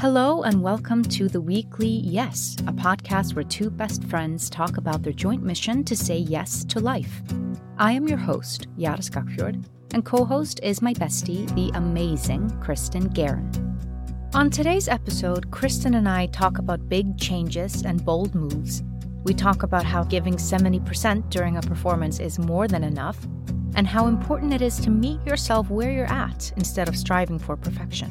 Hello, and welcome to the weekly Yes, a podcast where two best friends talk about their joint mission to say yes to life. I am your host, Jara Skagfjord, and co host is my bestie, the amazing Kristin Guerin. On today's episode, Kristin and I talk about big changes and bold moves. We talk about how giving 70% during a performance is more than enough, and how important it is to meet yourself where you're at instead of striving for perfection.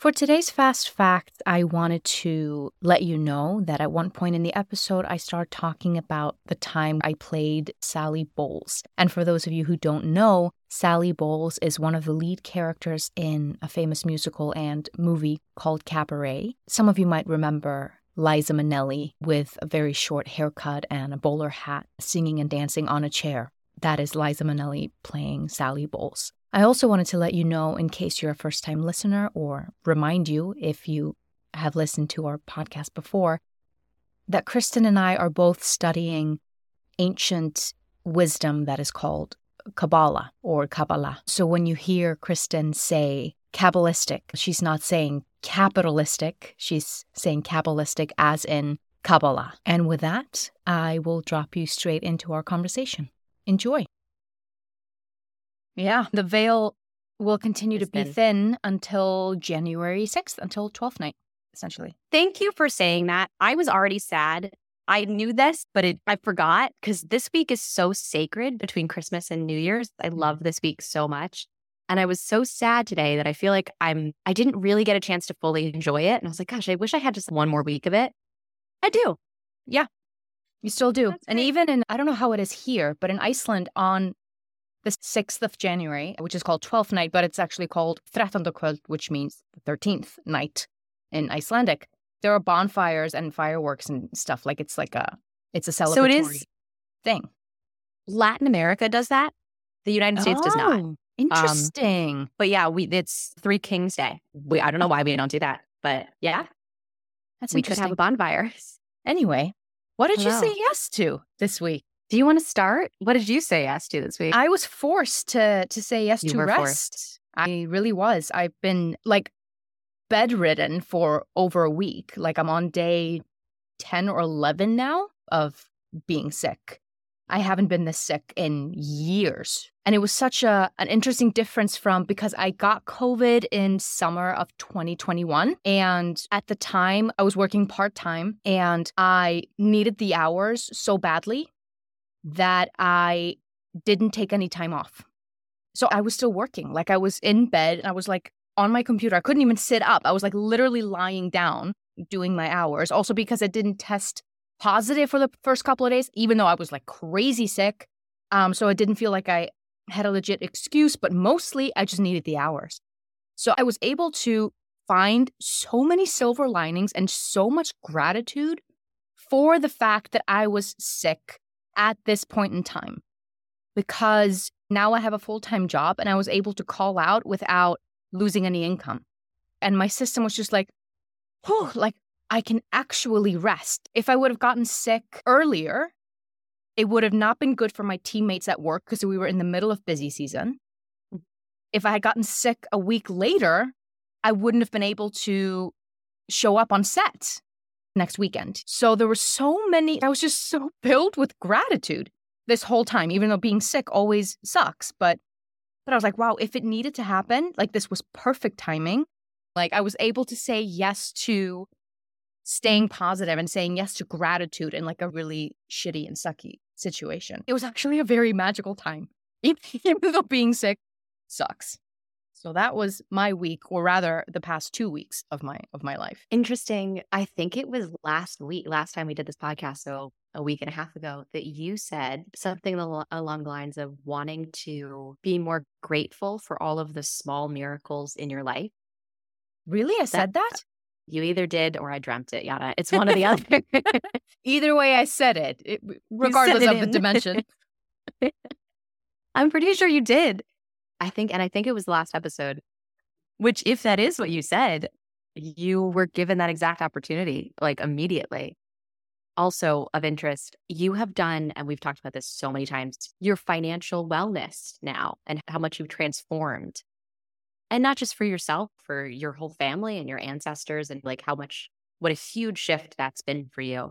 For today's fast fact, I wanted to let you know that at one point in the episode, I started talking about the time I played Sally Bowles. And for those of you who don't know, Sally Bowles is one of the lead characters in a famous musical and movie called Cabaret. Some of you might remember Liza Minnelli with a very short haircut and a bowler hat, singing and dancing on a chair. That is Liza Minnelli playing Sally Bowles. I also wanted to let you know, in case you're a first time listener, or remind you if you have listened to our podcast before, that Kristin and I are both studying ancient wisdom that is called Kabbalah or Kabbalah. So when you hear Kristin say Kabbalistic, she's not saying capitalistic, she's saying Kabbalistic as in Kabbalah. And with that, I will drop you straight into our conversation. Enjoy. Yeah, the veil will continue Is to be thin. thin until January 6th, until 12th night, essentially. Thank you for saying that. I was already sad. I knew this, but it, I forgot because this week is so sacred between Christmas and New Year's. I mm-hmm. love this week so much. And I was so sad today that I feel like I'm I didn't really get a chance to fully enjoy it. And I was like, gosh, I wish I had just one more week of it. I do. Yeah. You still do. That's and great. even in, I don't know how it is here, but in Iceland on the 6th of January, which is called 12th night, but it's actually called Þrettánda which means the 13th night in Icelandic. There are bonfires and fireworks and stuff. Like it's like a, it's a celebratory So it is thing. Latin America does that. The United States does not. Oh, um, Interesting. But yeah, we it's Three Kings Day. We I don't know why we don't do that. But yeah, That's we could have a bonfire. anyway, what did you say yes to this week? Do you want to start? What did you say yes to this week? I was forced to to say yes You to rest. forced. I really was. I've been like bedridden for over a week. Like I'm on day 10 or 11 now of being sick. I haven't been this sick in years. And it was such a an interesting difference from because I got COVID in summer of 2021 and at the time I was working part-time and I needed the hours so badly that I didn't take any time off. So I was still working. Like I was in bed and I was like on my computer. I couldn't even sit up. I was like literally lying down doing my hours. Also because I didn't test positive for the first couple of days, even though I was like crazy sick. Um, so I didn't feel like I had a legit excuse, but mostly I just needed the hours. So I was able to find so many silver linings and so much gratitude for the fact that I was sick at this point in time because now I have a full time job and I was able to call out without losing any income. And my system was just like, whew, like I can actually rest. If I would have gotten sick earlier, it would have not been good for my teammates at work because we were in the middle of busy season. If I had gotten sick a week later, I wouldn't have been able to show up on set next weekend. So there were so many, I was just so filled with gratitude this whole time, even though being sick always sucks. But but I was like, wow, if it needed to happen, like this was perfect timing. Like I was able to say yes to staying positive and saying yes to gratitude in like a really shitty and sucky situation. It was actually a very magical time, even though being sick sucks. So that was my week, or rather, the past two weeks of my of my life. Interesting. I think it was last week, last time we did this podcast, so a week and a half ago, that you said something along the lines of wanting to be more grateful for all of the small miracles in your life. Really, I said that. You either did or I dreamt it, Yada. It's one or the other. Either way, I said it, it regardless it of the dimension. I'm pretty sure you did. I think, and I think it was the last episode, which, if that is what you said, you were given that exact opportunity like immediately. Also, of interest, you have done, and we've talked about this so many times, your financial wellness now and how much you've transformed. And not just for yourself, for your whole family and your ancestors, and like how much, what a huge shift that's been for you.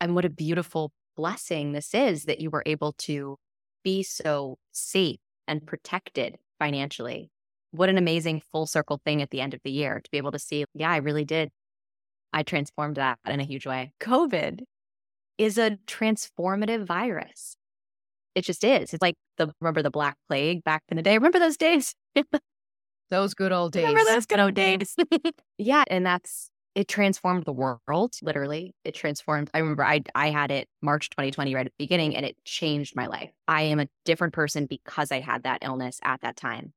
And what a beautiful blessing this is that you were able to be so safe and protected financially. What an amazing full circle thing at the end of the year to be able to see, yeah, I really did. I transformed that in a huge way. COVID is a transformative virus. It just is. It's like the remember the Black Plague back in the day. Remember those days? those good old days. Remember those good old days? yeah, and that's it transformed the world. Literally, it transformed. I remember I I had it March 2020 right at the beginning, and it changed my life. I am a different person because I had that illness at that time.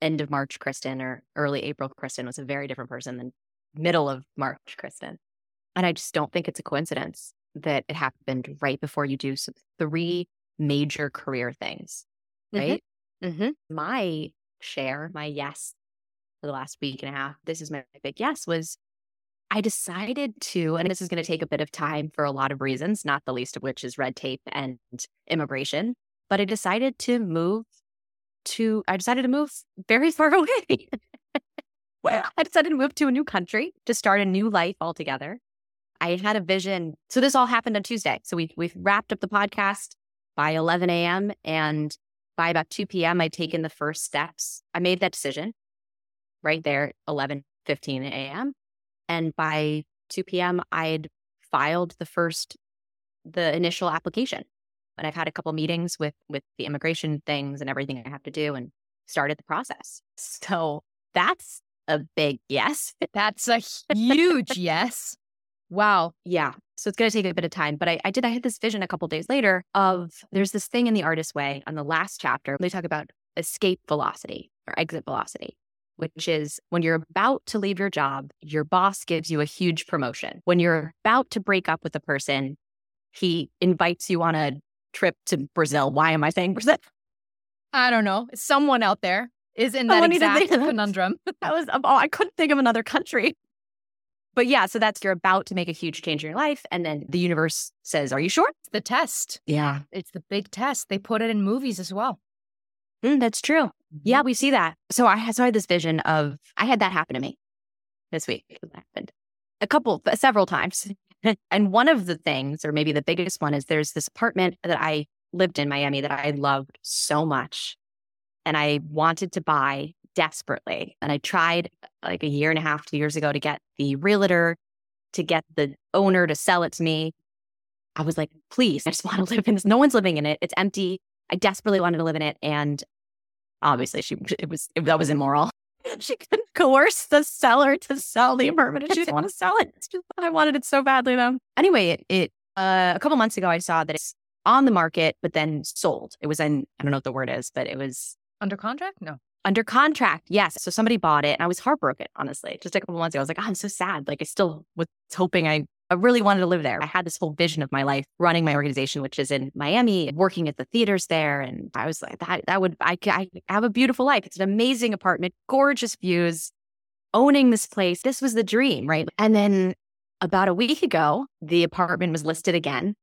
End of March, Kristin, or early April, Kristin was a very different person than middle of March, Kristin. And I just don't think it's a coincidence that it happened right before you do three major career things, mm-hmm. right? Mm-hmm. Mm-hmm. My share, my yes for the last week and a half, this is my big yes, was I decided to, and this is going to take a bit of time for a lot of reasons, not the least of which is red tape and immigration, but I decided to move to, I decided to move very far away. well, I decided to move to a new country to start a new life altogether. I had a vision. So this all happened on Tuesday. So we we wrapped up the podcast by 11 a.m. and by about 2 p.m. I'd taken the first steps. I made that decision right there, 11 15 a.m. And by 2 p.m., I'd filed the first, the initial application. And I've had a couple meetings with with the immigration things and everything I have to do and started the process. So that's a big yes. That's a huge yes. Wow. Yeah. So it's going to take a bit of time. But I, I did, I had this vision a couple days later of there's this thing in the Artist's way on the last chapter. They talk about escape velocity or exit velocity, which is when you're about to leave your job, your boss gives you a huge promotion. When you're about to break up with a person, he invites you on a trip to Brazil. Why am I saying Brazil? I don't know. Someone out there is in that exact conundrum. that was, oh, I couldn't think of another country. But yeah, so that's you're about to make a huge change in your life. And then the universe says, Are you sure? It's the test. Yeah. It's the big test. They put it in movies as well. Mm, that's true. Mm-hmm. Yeah, we see that. So I, so I had this vision of, I had that happen to me this week. It happened a couple, several times. and one of the things, or maybe the biggest one, is there's this apartment that I lived in Miami that I loved so much. And I wanted to buy desperately. And I tried like a year and a half, two years ago to get the realtor to get the owner to sell it to me. I was like, please, I just want to live in this. No one's living in it. It's empty. I desperately wanted to live in it. And obviously she it was it, that was immoral. She couldn't coerce the seller to sell the apartment. She didn't want to sell it. Just, I wanted it so badly though. Anyway, it, it uh, a couple months ago I saw that it's on the market, but then sold. It was in I don't know what the word is, but it was under contract. No, under contract. Yes. So somebody bought it and I was heartbroken, honestly. Just a couple months ago, I was like, oh, I'm so sad. Like I still was hoping I, I really wanted to live there. I had this whole vision of my life running my organization, which is in Miami, working at the theaters there. And I was like, that, that would, I, I have a beautiful life. It's an amazing apartment, gorgeous views, owning this place. This was the dream, right? And then about a week ago, the apartment was listed again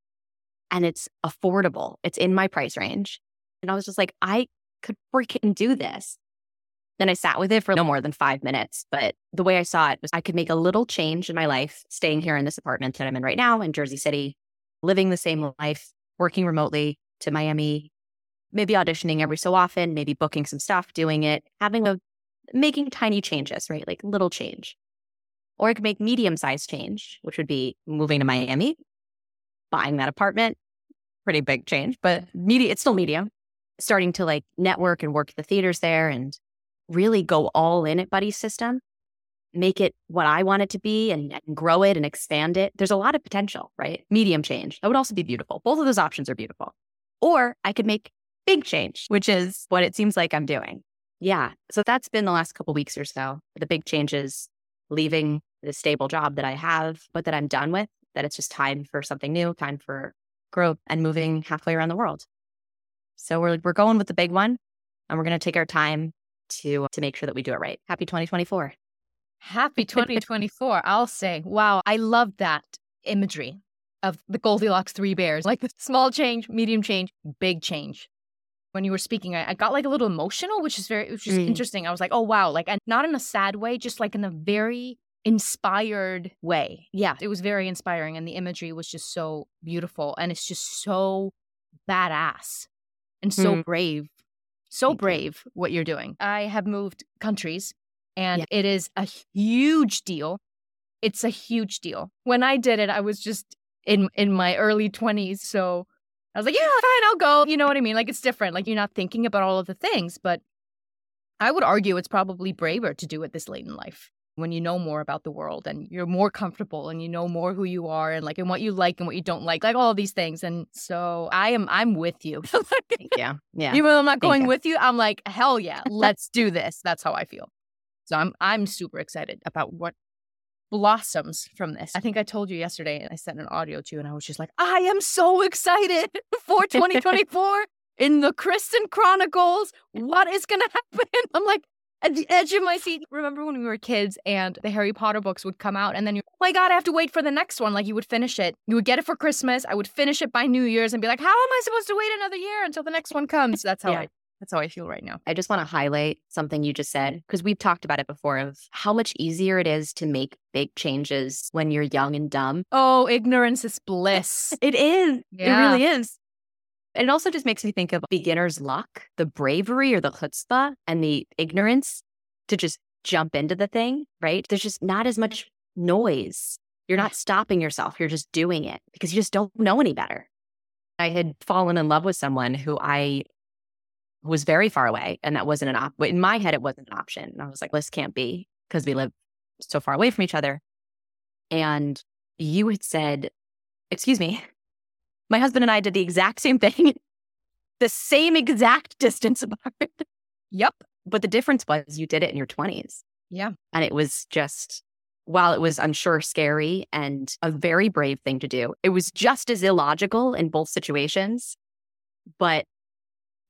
and it's affordable. It's in my price range. And I was just like, I could freaking do this. Then I sat with it for no more than five minutes. But the way I saw it was I could make a little change in my life, staying here in this apartment that I'm in right now in Jersey City, living the same life, working remotely to Miami, maybe auditioning every so often, maybe booking some stuff, doing it, having a making tiny changes, right? Like little change. Or I could make medium sized change, which would be moving to Miami, buying that apartment, pretty big change, but media, it's still medium. Starting to like network and work the theaters there and really go all in at Buddy System, make it what I want it to be and, and, grow it and expand it, there's a lot of potential, right? Medium change. That would also be beautiful. Both of those options are beautiful. Or I could make big change, which is what it seems like I'm doing. Yeah. So that's been the last couple weeks or so. The big changes, leaving the stable job that I have, but that I'm done with, that it's just time for something new, time for growth and moving halfway around the world. So we're we're going with the big one and we're going to take our time to to make sure that we do it right. Happy 2024. Happy 2024. I'll say, wow, I love that imagery of the Goldilocks three bears, like the small change, medium change, big change. when you were speaking, I, I got like a little emotional, which is very, which is Mm. interesting. I was like, oh wow, like, and not in a sad way, just like in a very inspired way. Yeah, it was very inspiring, and the imagery was just so beautiful, and it's just so badass and so Mm. brave, so Thank you. brave what you're doing. I have moved countries, and Yeah. it is a huge deal. It's a huge deal. When I did it, I was just in in my early 20s, so I was like, yeah, fine, I'll go. You know what I mean? Like it's different. Like you're not thinking about all of the things, but I would argue it's probably braver to do it this late in life when you know more about the world and you're more comfortable and you know more who you are and like and what you like and what you don't like, like all these things. And so I am I'm with you. yeah. Yeah. Even though I'm not going you. with you, I'm like, hell yeah, let's do this. That's how I feel. So I'm I'm super excited about what blossoms from this. I think I told you yesterday, and I sent an audio to you, and I was just like, I am so excited for 2024 in the Kristin Chronicles. What is gonna happen? I'm like at the edge of my seat. Remember when we were kids and the Harry Potter books would come out, and then you, oh my God, I have to wait for the next one. Like you would finish it, you would get it for Christmas. I would finish it by New Year's and be like, how am I supposed to wait another year until the next one comes? That's how Yeah. I. That's how I feel right now. I just want to highlight something you just said mm-hmm. because we've talked about it before of how much easier it is to make big changes when you're young and dumb. Oh, ignorance is bliss. It is. Yeah. It really is. It also just makes me think of beginner's luck, the bravery or the chutzpah and the ignorance to just jump into the thing, right? There's just not as much noise. You're not stopping yourself. You're just doing it because you just don't know any better. I had fallen in love with someone who I was very far away and that wasn't an op in my head it wasn't an option and i was like this can't be because we live so far away from each other and you had said excuse me my husband and i did the exact same thing the same exact distance apart yep. but the difference was you did it in your 20s Yeah. and it was just while it was i'm sure scary and a very brave thing to do it was just as illogical in both situations but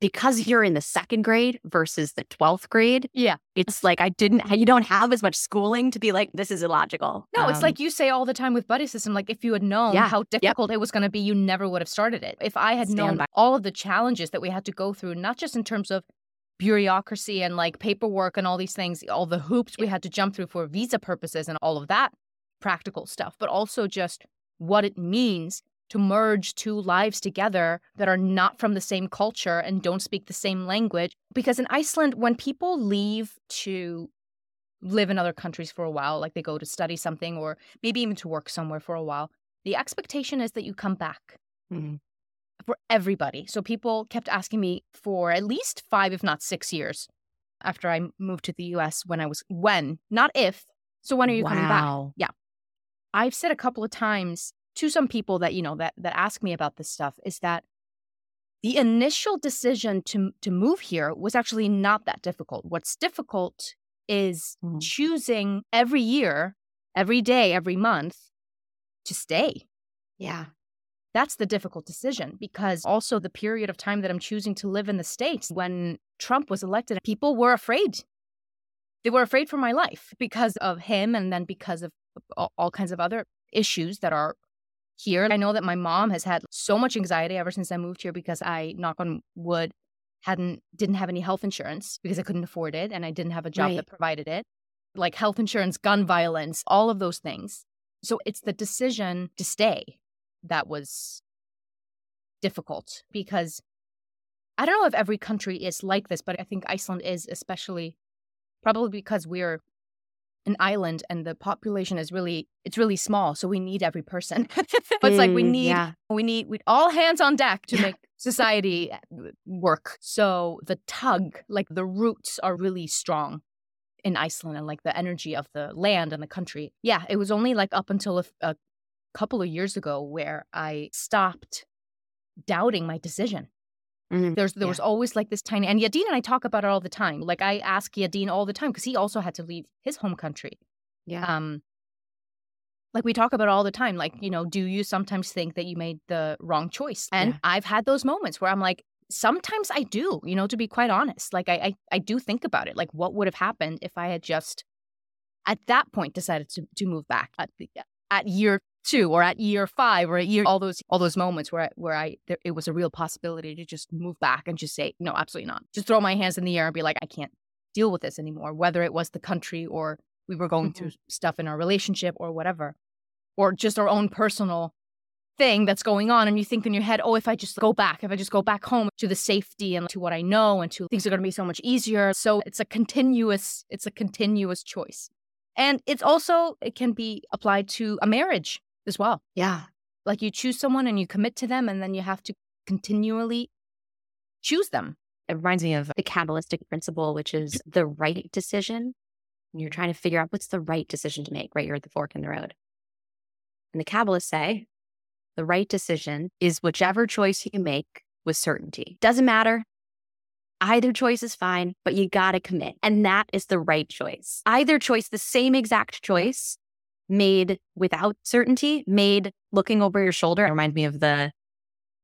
because you're in the second grade versus the 12th grade Yeah. it's like i didn't you don't have as much schooling to be like this is illogical No, it's Um, like you say all the time with buddy system. Like if you had known Yeah. how difficult it was going to be, you never would have started it. If I had Stand known by- all of the challenges that we had to go through, not just in terms of bureaucracy and like paperwork and all these things, all the hoops we had to jump through for visa purposes and all of that practical stuff, but also just what it means to merge two lives together that are not from the same culture and don't speak the same language. Because in Iceland, when people leave to live in other countries for a while, like they go to study something or maybe even to work somewhere for a while, the expectation is that you come back mhm. for everybody. So people kept asking me for at least five, if not six years after I moved to the US when I was, when, not if. So when are you coming back? Yeah. I've said a couple of times to some people that, you know, that, that ask me about this stuff is that the initial decision to, to move here was actually not that difficult. What's difficult is Mhm. choosing every year, every day, every month to stay. yeah That's the difficult decision because also the period of time that I'm choosing to live in the States when Trump was elected, people were afraid. They were afraid for my life because of him and then because of all kinds of other issues that are here. I know that my mom has had so much anxiety ever since I moved here because I, knock on wood, hadn't didn't have any health insurance because I couldn't afford it and I didn't have a job Right. that provided it. Like health insurance, gun violence, all of those things. So it's the decision to stay that was difficult because I don't know if every country is like this, but I think Iceland is especially probably because we're an island and the population is really it's really small, so we need every person. But it's like we Mm, need yeah we need we all hands on deck to Yeah. make society uh, work. So the tug, like the roots are really strong in Iceland and like the energy of the land and the country. Yeah, it was only like up until a, a couple of years ago where I stopped doubting my decision. Mhm. There's there Yeah. was always like this tiny and Yadin and I talk about it all the time. Like I ask Yadin all the time because he also had to leave his home country. yeah Um like we talk about it all the time. Like, you know, do you sometimes think that you made the wrong choice? And Yeah. I've had those moments where I'm like, sometimes I do, you know, to be quite honest. Like I, I I do think about it. Like what would have happened if I had just at that point decided to to move back at the at year two or at year five or at year all those all those moments where I, where I there, it was a real possibility to just move back and just say no absolutely not. Just throw my hands in the air and be like I can't deal with this anymore whether it was the country or we were going mm-hmm. through stuff in our relationship or whatever or just our own personal thing that's going on and you think in your head oh if I just go back if I just go back home to the safety and to what I know and to things are going to be so much easier. So it's a continuous it's a continuous choice. And it's also it can be applied to a marriage as well. Yeah. Like you choose someone and you commit to them, and then you have to continually choose them. It reminds me of the Kabbalistic principle, which is the right decision. And you're trying to figure out what's the right decision to make, right? You're at the fork in the road. And the Kabbalists say the right decision is whichever choice you make with certainty. Doesn't matter. Either choice is fine, but you got to commit. And that is the right choice. Either choice, the same exact choice, made without certainty, made looking over your shoulder. It reminds me of the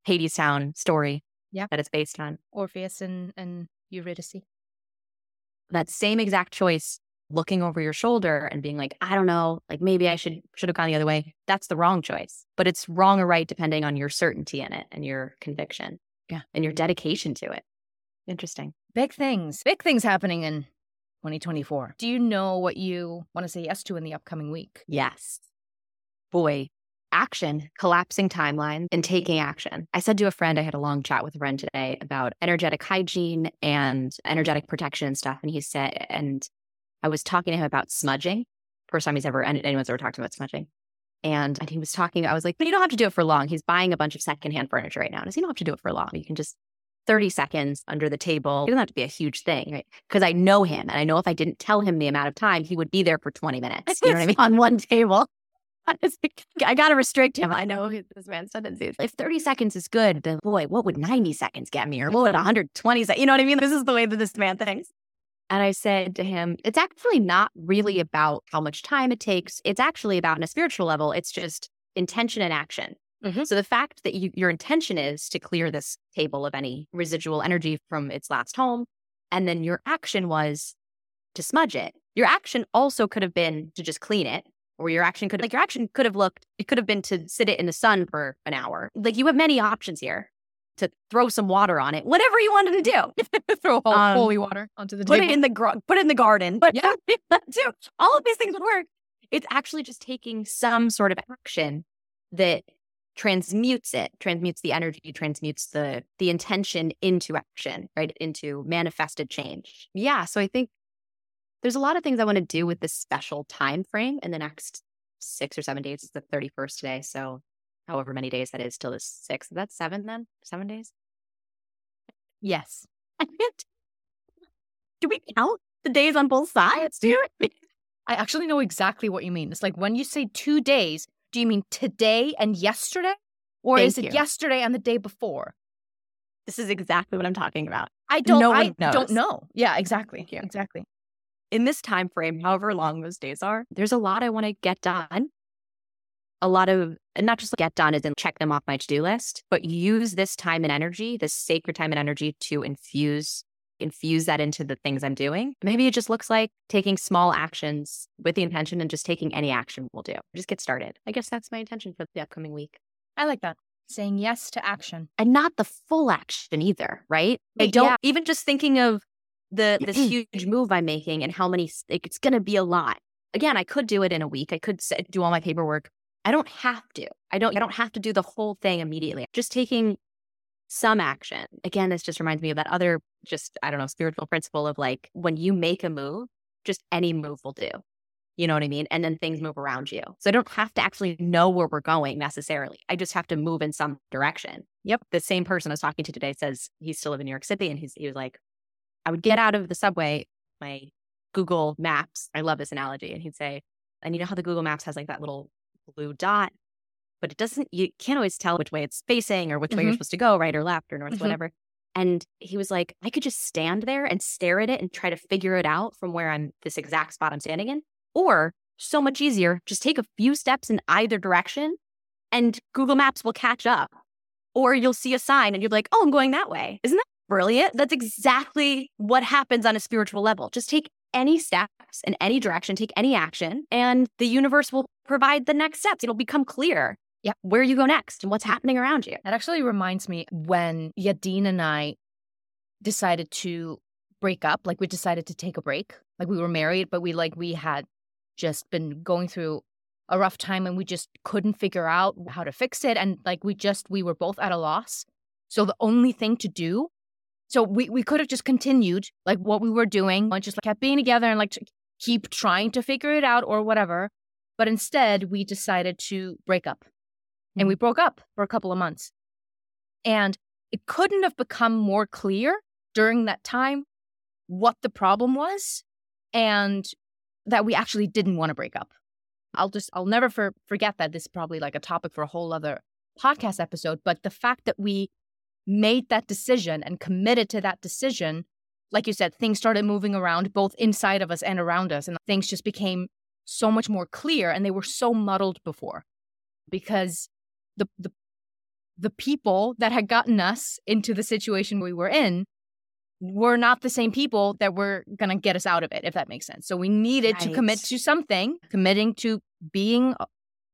Hadestown story yeah. that it's based on. Orpheus and, and Eurydice. That same exact choice, looking over your shoulder and being like, I don't know, like maybe I should should have gone the other way. That's the wrong choice. But it's wrong or right depending on your certainty in it and your conviction. Yeah. And your dedication to it. Interesting. Big things. Big things happening in 2024. Do you know what you want to say yes to in the upcoming week? Yes. Boy, action, collapsing timeline, and taking action. I said to a friend, I had a long chat with a friend today about energetic hygiene and energetic protection and stuff. And he said, and I was talking to him about smudging. First time he's ever, anyone's ever talked about smudging. And, and he was talking, I was like, but you don't have to do it for long. He's buying a bunch of secondhand furniture right now. And I said, you don't have to do it for long. You can just 30 seconds under the table. It doesn't have to be a huge thing, right? Because I know him and I know if I didn't tell him the amount of time, he would be there for 20 minutes. You know what I mean? On one table. I got to restrict him. I know this man's tendencies. If 30 seconds is good, then boy, what would 90 seconds get me? Or what would 120 seconds? You know what I mean? This is the way that this man thinks. And I said to him, it's actually not really about how much time it takes. It's actually about, on a spiritual level, it's just intention and action. Mm-hmm. So the fact that you, your intention is to clear this table of any residual energy from its last home, and then your action was to smudge it. Your action also could have been to just clean it, or your action could like your action could have looked. It could have been to sit it in the sun for an hour. Like you have many options here to throw some water on it, whatever you wanted to do. throw um, holy water onto the put table. it in the put it in the garden. But yeah, too. All of these things would work. It's actually just taking some sort of action that transmutes it transmutes the energy transmutes the the intention into action right? Into manifested change. Yeah so i think there's a lot of things i want to do with this special time frame in the next six or seven days. It's the 31st today so however many days that is till the sixth. That's seven then? Seven days? Yes. I mean do we count the days on both sides? Do you i actually know exactly what you mean. It's like when you say two days do you mean today and yesterday? Or Thank is it you. yesterday and the day before? This is exactly what I'm talking about. I don't no I don't know. Yeah, exactly. Yeah. Exactly. In this time frame, however long those days are, there's a lot I want to get done. A lot of and not just get done as in check them off my to-do list, but use this time and energy, this sacred time and energy to infuse infuse that into the things I'm doing. Maybe it just looks like taking small actions with the intention and just taking any action will do. Just get started. I guess that's my intention for the upcoming week. I like that. Saying yes to action. And not the full action either, right? I don't yeah. even just thinking of the this huge move I'm making and how many like, it's going to be a lot. Again, I could do it in a week. I could do all my paperwork. I don't have to. I don't I don't have to do the whole thing immediately. Just taking some action. Again, this just reminds me of that other, just, I don't know, spiritual principle of like when you make a move, just any move will do. You know what I mean? And then things move around you. So I don't have to actually know where we're going necessarily. I just have to move in some direction. Yep. The same person I was talking to today says he still live in New York City. And he's, he was like, I would get out of the subway, my Google Maps. I love this analogy. And he'd say, and you know how the Google Maps has like that little blue dot but it doesn't, you can't always tell which way it's facing or which mm-hmm. way you're mm-hmm. supposed to go, right or left or north, mm-hmm. whatever. And he was like, I could just stand there and stare at it and try to figure it out from where I'm this exact spot I'm standing in. Or so much easier, just take a few steps in either direction and Google Maps will catch up. Or you'll see a sign and you'll be like, oh, I'm going that way. Isn't that brilliant? That's exactly what happens on a spiritual level. Just take any steps in any direction, take any action, and the universe will provide the next steps. It'll become clear yeah. where you go next and what's happening around you. That actually reminds me when Yadin and I decided to break up, like we decided to take a break. Like we were married, but we like we had just been going through a rough time and we just couldn't figure out how to fix it. And like we just we were both at a loss. So the only thing to do so we, we could have just continued like what we were doing and just like kept being together and like to keep trying to figure it out or whatever. But instead, we decided to break up. Mm-hmm. And we mm. broke up for a couple of months. And it couldn't have become more clear during that time what the problem was and that we actually didn't want to break up. I'll just, I'll never for, forget that. This is probably like a topic for a whole other podcast episode. But the fact that we made that decision and committed to that decision, like you said, things started moving around both inside of us and around us. And things just became so much more clear and they were so muddled before because the, the, the people that had gotten us into the situation we were in were not the same people that were going to get us out of it, if that makes sense. So we needed right. to commit to something, committing to being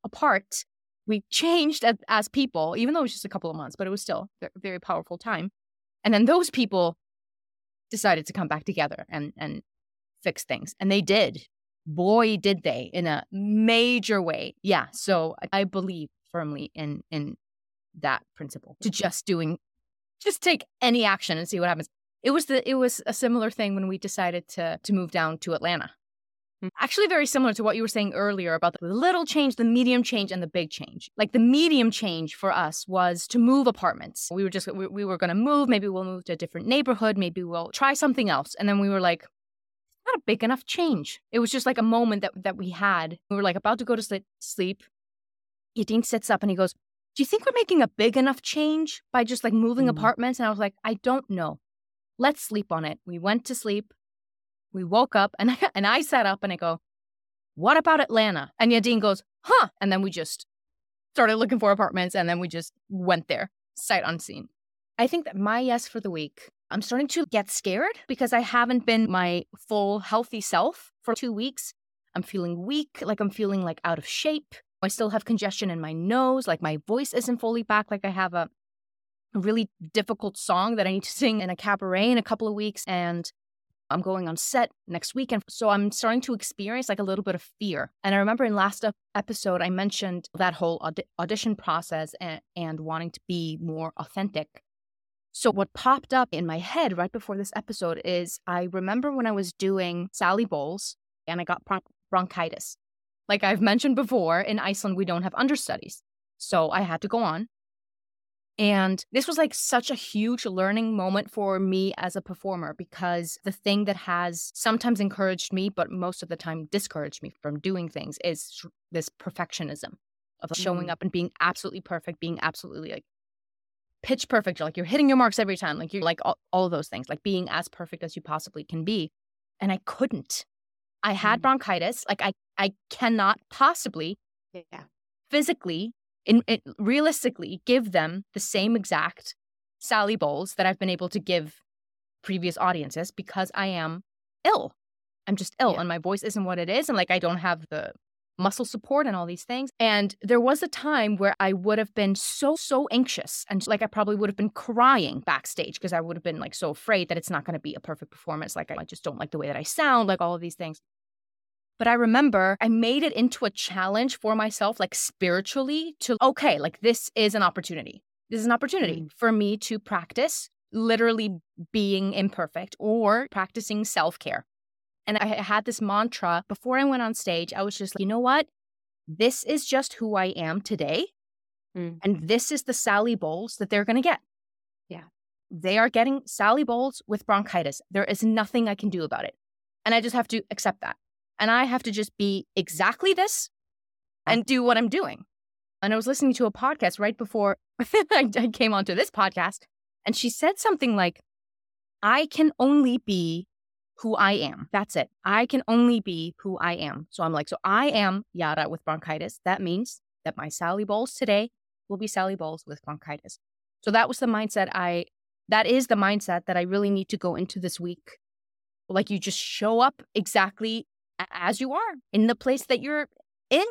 apart. We changed as, as, people, even though it was just a couple of months, but it was still a very powerful time. And then those people decided to come back together and, and fix things. And they did boy did they in a major way yeah so i believe firmly in in that principle to just doing just take any action and see what happens it was the it was a similar thing when we decided to to move down to atlanta hmm. actually very similar to what you were saying earlier about the little change the medium change and the big change like the medium change for us was to move apartments we were just we, we were going to move maybe we'll move to a different neighborhood maybe we'll try something else and then we were like not a big enough change. It was just like a moment that, that we had. We were like about to go to sleep. Yadin sits up and he goes, Do you think we're making a big enough change by just like moving mm. apartments? And I was like, I don't know. Let's sleep on it. We went to sleep. We woke up and I, and I sat up and I go, What about Atlanta? And Yadin goes, Huh. And then we just started looking for apartments and then we just went there, sight unseen. I think that my yes for the week I'm starting to get scared because I haven't been my full healthy self for two weeks. I'm feeling weak, like I'm feeling like out of shape. I still have congestion in my nose, like my voice isn't fully back, like I have a, really difficult song that I need to sing in a cabaret in a couple of weeks and I'm going on set next weekend. So I'm starting to experience like a little bit of fear. And I remember in last episode, I mentioned that whole aud- audition process and, and wanting to be more authentic. So, what popped up in my head right before this episode is I remember when I was doing Sally Bowles and I got bron- bronchitis. Like I've mentioned before, in Iceland, we don't have understudies. So, I had to go on. And this was like such a huge learning moment for me as a performer because the thing that has sometimes encouraged me, but most of the time discouraged me from doing things is this perfectionism of showing mm. up and being absolutely perfect, being absolutely like pitch perfect. Like you're hitting your marks every time. Like you're like all, all those things, like being as perfect as you possibly can be. And I couldn't. I had mm. bronchitis. Like I, I cannot possibly yeah. physically, in, in, realistically give them the same exact Sally Bowles that I've been able to give previous audiences because I am ill. I'm just ill yeah. and my voice isn't what it is. And like I don't have the muscle support and all these things. And there was a time where I would have been so, so anxious. And like I probably would have been crying backstage because I would have been like so afraid that it's not going to be a perfect performance. Like I just don't like the way that I sound, like all of these things. But I remember I made it into a challenge for myself, like spiritually, to okay, like this is an opportunity. This is an opportunity mm. for me to practice literally being imperfect or practicing self care. And I had this mantra before I went on stage. I was just like, you know what? This is just who I am today. Mm. And this is the Sally Bowles that they're going to get. Yeah. They are getting Sally Bowles with bronchitis. There is nothing I can do about it. And I just have to accept that. And I have to just be exactly this mm. and do what I'm doing. And I was listening to a podcast right before I came onto this podcast. And she said something like, I can only be who I am. That's it. I can only be who I am. So I'm like, so I am Jara with bronchitis. That means that my Sally Bowles today will be Sally Bowles with bronchitis. So that was the mindset I, that is the mindset that I really need to go into this week. Like you just show up exactly as you are in the place that you're in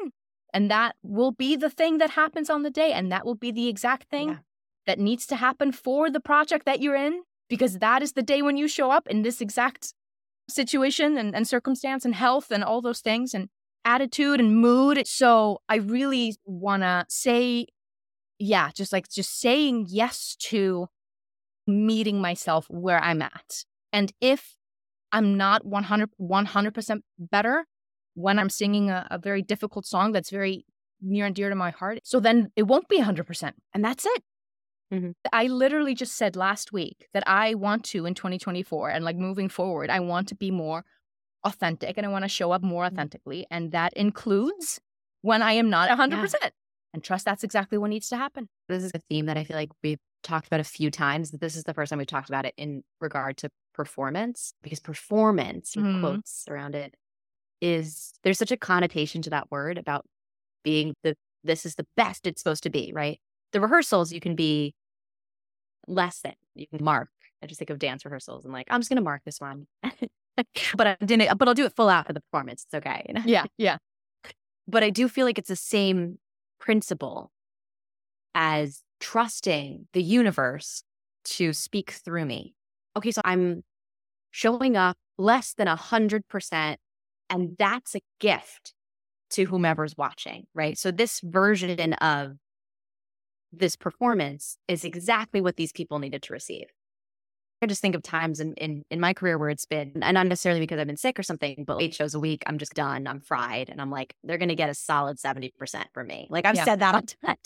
And that will be the thing that happens on the day. And that will be the exact thing Yeah. that needs to happen for the project that you're in, because that is the day when you show up in this exact situation and, and circumstance and health and all those things and attitude and mood. So I really want to say, yeah, just like just saying yes to meeting myself where I'm at. And if I'm not 100, 100% better when I'm singing a, a very difficult song that's very near and dear to my heart, so then it won't be 100%. And that's it. Mhm. I literally just said last week that I want to in 2024 and like moving forward, I want to be more authentic and I want to show up more authentically. And that includes when I am not 100%. And trust that's exactly what needs to happen. This is a theme that I feel like we've talked about a few times. That this is the first time we've talked about it in regard to performance because performance or Mhm. quotes around it is there's such a connotation to that word about being the this is the best it's supposed to be, right? The rehearsals you can be less than. You can mark. I just think of dance rehearsals and like, I'm just gonna mark this one. but I didn't but I'll do it full out for the performance. It's okay. you know? Yeah. Yeah. but I do feel like it's the same principle as trusting the universe to speak through me. Okay, so I'm showing up less than a hundred percent, and that's a gift to whomever's watching, right? So this version of this performance is exactly what these people needed to receive. I just think of times in, in, in my career where it's been, and not necessarily because I've been sick or something, but eight shows a week, I'm just done. I'm fried. And I'm like, they're going to get a solid 70% from me. Like I've Yeah. said that on.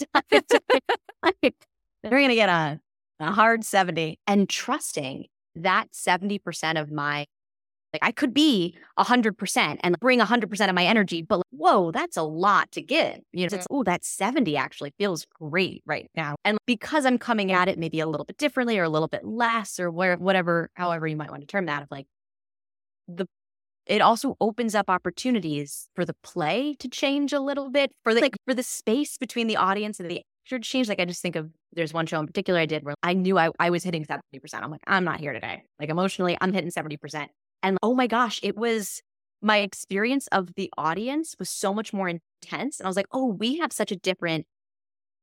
Like, they're going to get a, a hard 70 and trusting that 70% of my, like I could be 100% and bring 100% of my energy, but like, whoa, that's a lot to give. You know, it's, oh, that 70 actually feels great right now. And because I'm coming at it maybe a little bit differently or a little bit less or where, whatever, however you might want to term that, of like the, it also opens up opportunities for the play to change a little bit, for the, like for the space between the audience and the actor to change. Like I just think of there's one show in particular I did where I knew I, I was hitting 70%. I'm like, I'm not here today. Like emotionally, I'm hitting 70%. And oh my gosh, it was my experience of the audience was so much more intense. And I was like, oh, we have such a different,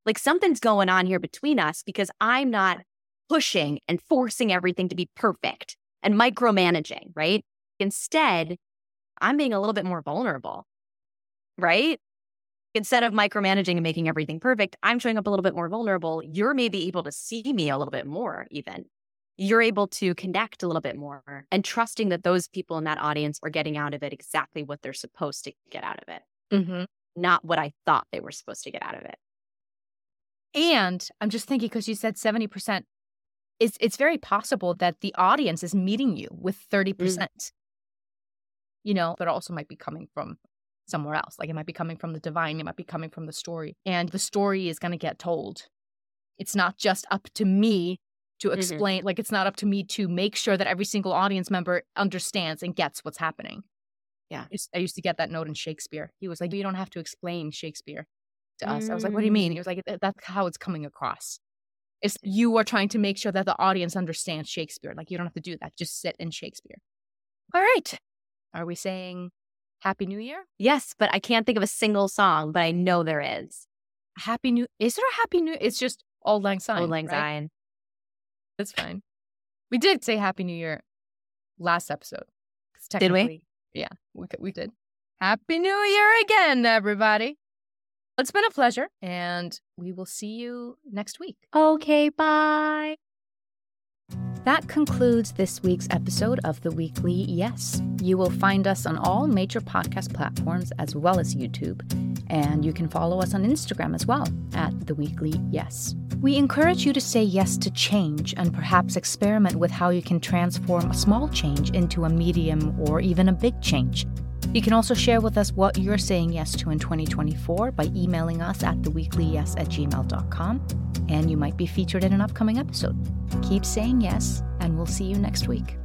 like something's going on here between us because I'm not pushing and forcing everything to be perfect and micromanaging, right? Instead, I'm being a little bit more vulnerable, right? Instead of micromanaging and making everything perfect, I'm showing up a little bit more vulnerable. You're maybe able to see me a little bit more, even you're able to connect a little bit more and trusting that those people in that audience are getting out of it exactly what they're supposed to get out of it, Mm-hmm. not what I thought they were supposed to get out of it. And I'm just thinking because you said 70%, it's it's very possible that the audience is meeting you with 30%. Mm. You know, but also might be coming from somewhere else. Like it might be coming from the divine, it might be coming from the story. And the story is going to get told. It's not just up to me to Mhm. explain, like it's not up to me to make sure that every single audience member understands and gets what's happening. Yeah. I used- to get that note in Shakespeare. He was like, You don't have to explain Shakespeare to us. I was like, What do you mean? He was like, That's how it's coming across. It's you are trying to make sure that the audience understands Shakespeare. Like you don't have to do that. Just sit in Shakespeare. All right. Are we saying Happy New Year? Yes, but I can't think of a single song, but I know there is. Happy New Is there a Happy New It's just Auld Lang Syne. Auld Lang right? Syne. That's fine. We did say Happy New Year last episode. Did we? Yeah, we, we did. Happy New Year again, everybody. It's been a pleasure, and we will see you next week. Okay, bye. That concludes this week's episode of The Weekly Yes. You will find us on all major podcast platforms as well as YouTube, and you can follow us on Instagram as well at The Weekly Yes. We encourage you to say yes to change and perhaps experiment with how you can transform a small change into a medium or even a big change. You can also share with us what you're saying yes to in 2024 by emailing us at theweeklyyes at gmail.com, and you might be featured in an upcoming episode. Keep saying yes, and we'll see you next week.